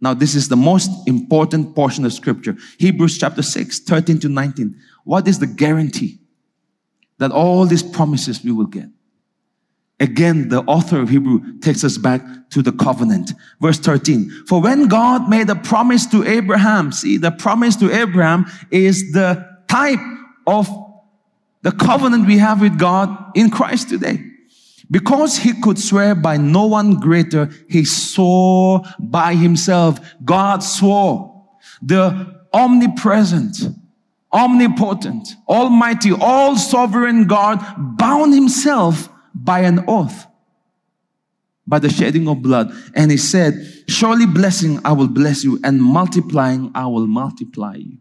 Speaker 1: Now, this is the most important portion of scripture. Hebrews chapter 6, 13 to 19. What is the guarantee that all these promises we will get? Again, the author of Hebrew takes us back to the covenant. Verse 13. For when God made a promise to Abraham, see, the promise to Abraham is the type of the covenant we have with God in Christ today. Because he could swear by no one greater, he swore by himself. God swore. The omnipresent, omnipotent, almighty, all sovereign God bound himself by an oath, by the shedding of blood. And he said, Surely blessing I will bless you, and multiplying I will multiply you.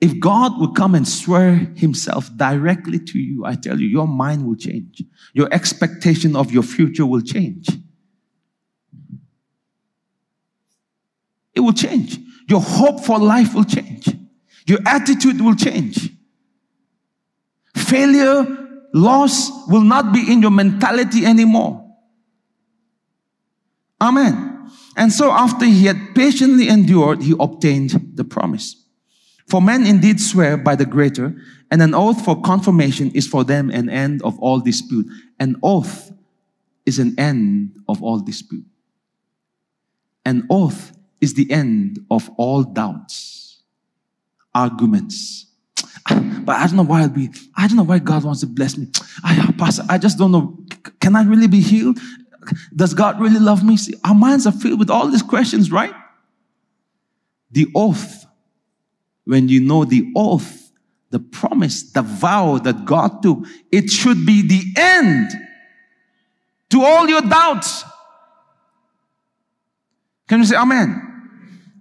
Speaker 1: If God would come and swear himself directly to you, I tell you, your mind will change. Your expectation of your future will change. It will change. Your hope for life will change. Your attitude will change. Failure, loss will not be in your mentality anymore. Amen. And so after he had patiently endured, he obtained the promise. For men indeed swear by the greater, and an oath for confirmation is for them an end of all dispute. An oath is an end of all dispute. An oath is the end of all doubts, arguments. But I don't know why be, I don't know why God wants to bless me. I, Pastor, I just don't know. Can I really be healed? Does God really love me? See, our minds are filled with all these questions, right? The oath, when you know the oath, the promise, the vow that God took, it should be the end to all your doubts. Can you say amen?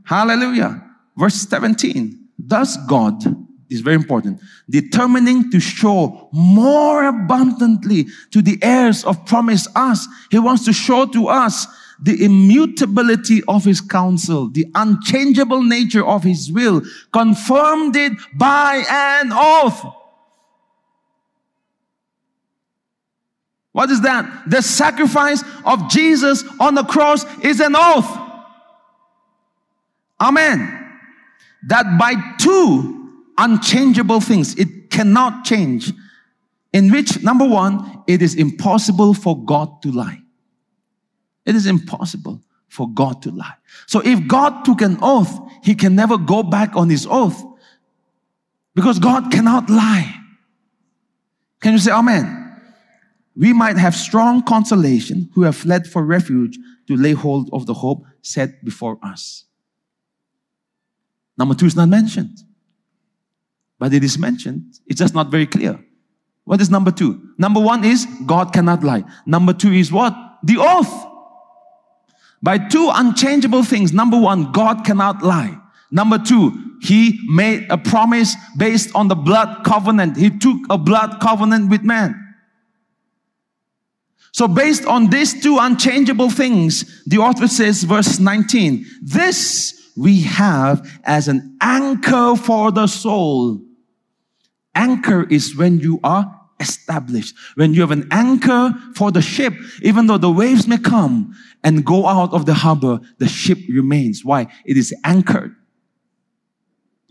Speaker 1: Hallelujah. Verse 17. Does God is very important. Determining to show more abundantly to the heirs of promise us. He wants to show to us the immutability of his counsel, the unchangeable nature of his will, confirmed it by an oath. What is that? The sacrifice of Jesus on the cross is an oath. Amen. That by two unchangeable things, it cannot change. In which, number one, it is impossible for God to lie. It is impossible for God to lie. So if God took an oath, he can never go back on his oath because God cannot lie. Can you say amen? We might have strong consolation who have fled for refuge to lay hold of the hope set before us. Number two is not mentioned. But it is mentioned. It's just not very clear. What is number two? Number one is God cannot lie. Number two is what? The oath. By two unchangeable things. Number one, God cannot lie. Number two, he made a promise based on the blood covenant. He took a blood covenant with man. So based on these two unchangeable things, the author says, verse 19, this we have as an anchor for the soul. Anchor is when you are established. When you have an anchor for the ship, even though the waves may come and go out of the harbor, the ship remains. Why? It is anchored.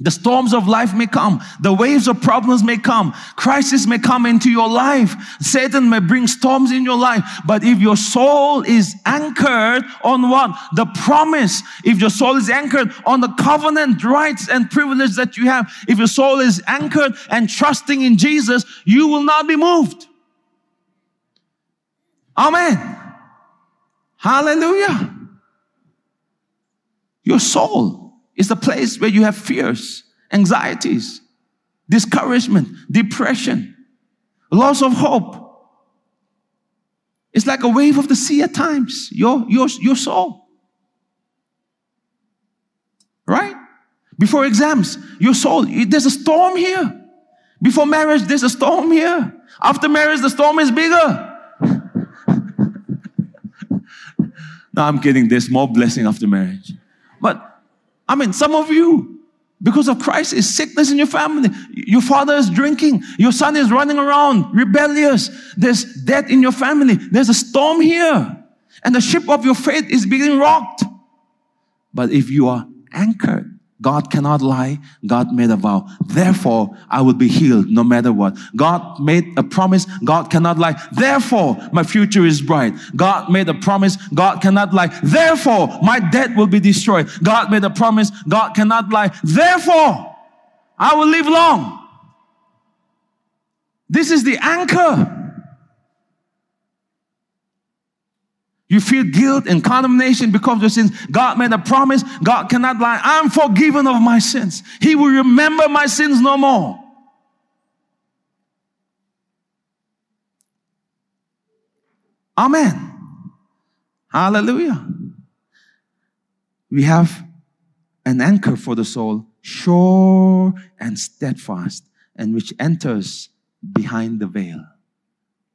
Speaker 1: The storms of life may come. The waves of problems may come. Crisis may come into your life. Satan may bring storms in your life. But if your soul is anchored on what? The promise. If your soul is anchored on the covenant rights and privilege that you have. If your soul is anchored and trusting in Jesus, you will not be moved. Amen. Hallelujah. Your soul it's the place where you have fears, anxieties, discouragement, depression, loss of hope. It's like a wave of the sea at times, your, your, your soul. Right? Before exams, your soul, there's a storm here. Before marriage, there's a storm here. After marriage, the storm is bigger. no, I'm kidding. There's more blessing after marriage. But I mean, some of you, because of Christ, is sickness in your family. Your father is drinking. Your son is running around, rebellious. There's death in your family. There's a storm here. And the ship of your faith is being rocked. But if you are anchored God cannot lie. God made a vow. Therefore, I will be healed no matter what. God made a promise. God cannot lie. Therefore, my future is bright. God made a promise. God cannot lie. Therefore, my debt will be destroyed. God made a promise. God cannot lie. Therefore, I will live long. This is the anchor. You feel guilt and condemnation because of your sins. God made a promise. God cannot lie. I'm forgiven of my sins. He will remember my sins no more. Amen. Hallelujah. We have an anchor for the soul sure and steadfast, and which enters behind the veil.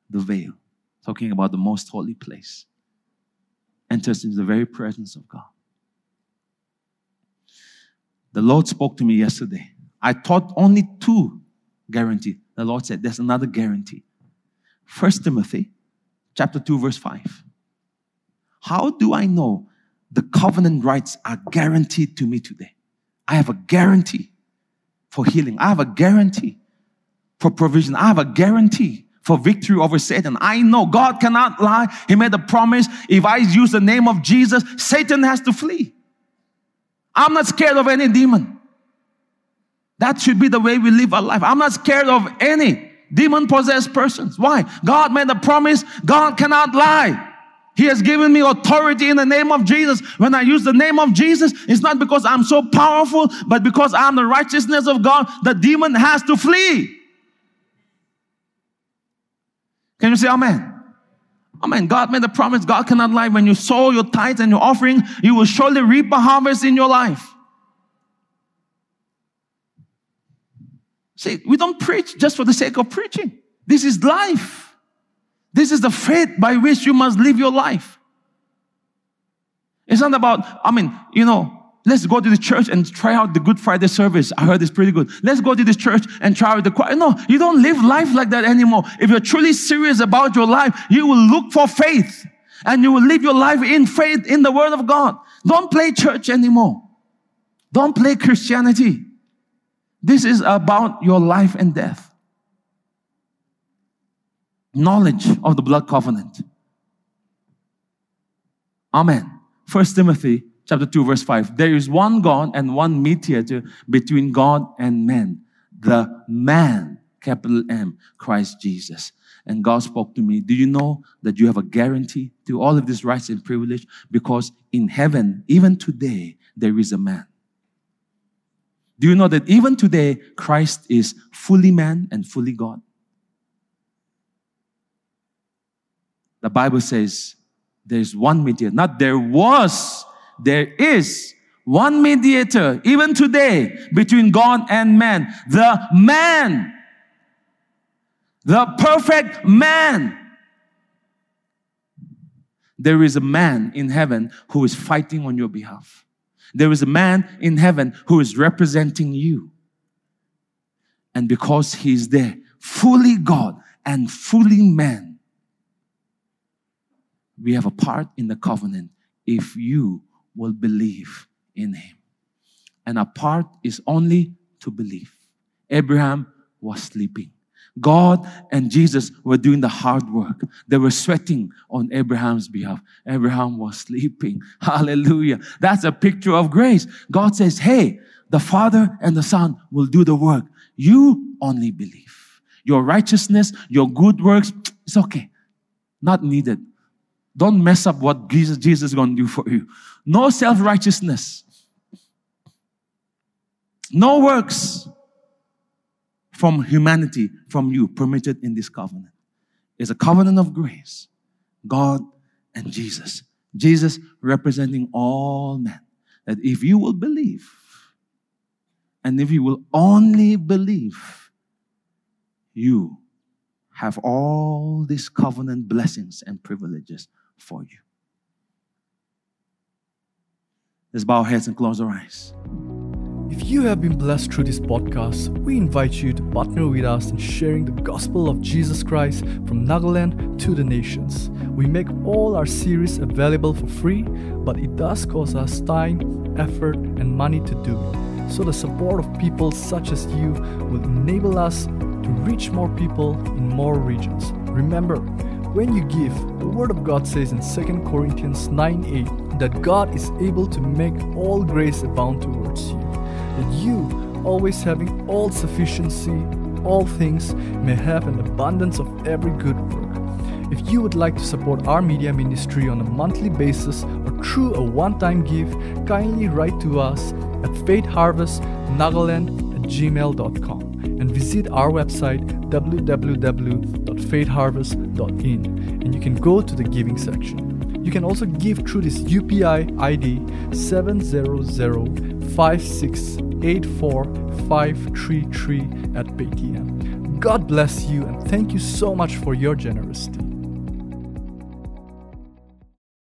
Speaker 1: The veil. Talking about the most holy place. Enters into the very presence of God. The Lord spoke to me yesterday. I thought only two guarantee. The Lord said, There's another guarantee. First Timothy chapter 2, verse 5. How do I know the covenant rights are guaranteed to me today? I have a guarantee for healing. I have a guarantee for provision. I have a guarantee for victory over Satan. I know God cannot lie. He made a promise. If I use the name of Jesus, Satan has to flee. I'm not scared of any demon. That should be the way we live our life. I'm not scared of any demon possessed persons. Why? God made a promise. God cannot lie. He has given me authority in the name of Jesus. When I use the name of Jesus, it's not because I'm so powerful, but because I'm the righteousness of God. The demon has to flee. Can you say amen? Amen. God made a promise. God cannot lie. When you sow your tithes and your offering, you will surely reap a harvest in your life. See, we don't preach just for the sake of preaching. This is life. This is the faith by which you must live your life. It's not about, I mean, you know, let's go to the church and try out the Good Friday service. I heard it's pretty good. Let's go to this church and try out the choir. No, you don't live life like that anymore. If you're truly serious about your life, you will look for faith and you will live your life in faith in the Word of God. Don't play church anymore. Don't play Christianity. This is about your life and death. Knowledge of the blood covenant. Amen. First Timothy chapter 2 verse 5. There is one God and one mediator between God and man. The man, capital M, Christ Jesus. And God spoke to me, do you know that you have a guarantee to all of these rights and privilege? Because in heaven, even today, there is a man. Do you know that even today, Christ is fully man and fully God? The Bible says there's one mediator. Not there was, there is one mediator, even today, between God and man. The man. The perfect man. There is a man in heaven who is fighting on your behalf. There is a man in heaven who is representing you. And because he is there, fully God and fully man, we have a part in the covenant if you will believe in him. And a part is only to believe. Abraham was sleeping. God and Jesus were doing the hard work. They were sweating on Abraham's behalf. Abraham was sleeping. Hallelujah. That's a picture of grace. God says, Hey, the Father and the Son will do the work. You only believe. Your righteousness, your good works, it's okay. Not needed. Don't mess up what Jesus, Jesus is going to do for you. No self righteousness. No works from humanity, from you, permitted in this covenant. It's a covenant of grace. God and Jesus. Jesus representing all men. That if you will believe, and if you will only believe, you have all these covenant blessings and privileges for you. Let's bow our heads and close our eyes.
Speaker 2: If you have been blessed through this podcast, we invite you to partner with us in sharing the gospel of Jesus Christ from Nagaland to the nations. We make all our series available for free, but it does cost us time, effort, and money to do it. So the support of people such as you will enable us to reach more people in more regions. Remember, when you give, the Word of God says in 2 Corinthians 9 8 that God is able to make all grace abound towards you that you, always having all sufficiency, all things, may have an abundance of every good work. If you would like to support our media ministry on a monthly basis or through a one time gift, kindly write to us at faithharvestnagaland at gmail.com and visit our website www.faithharvest.in and you can go to the giving section. You can also give through this UPI ID 700-5684-533 at Paytm. God bless you and thank you so much for your generosity.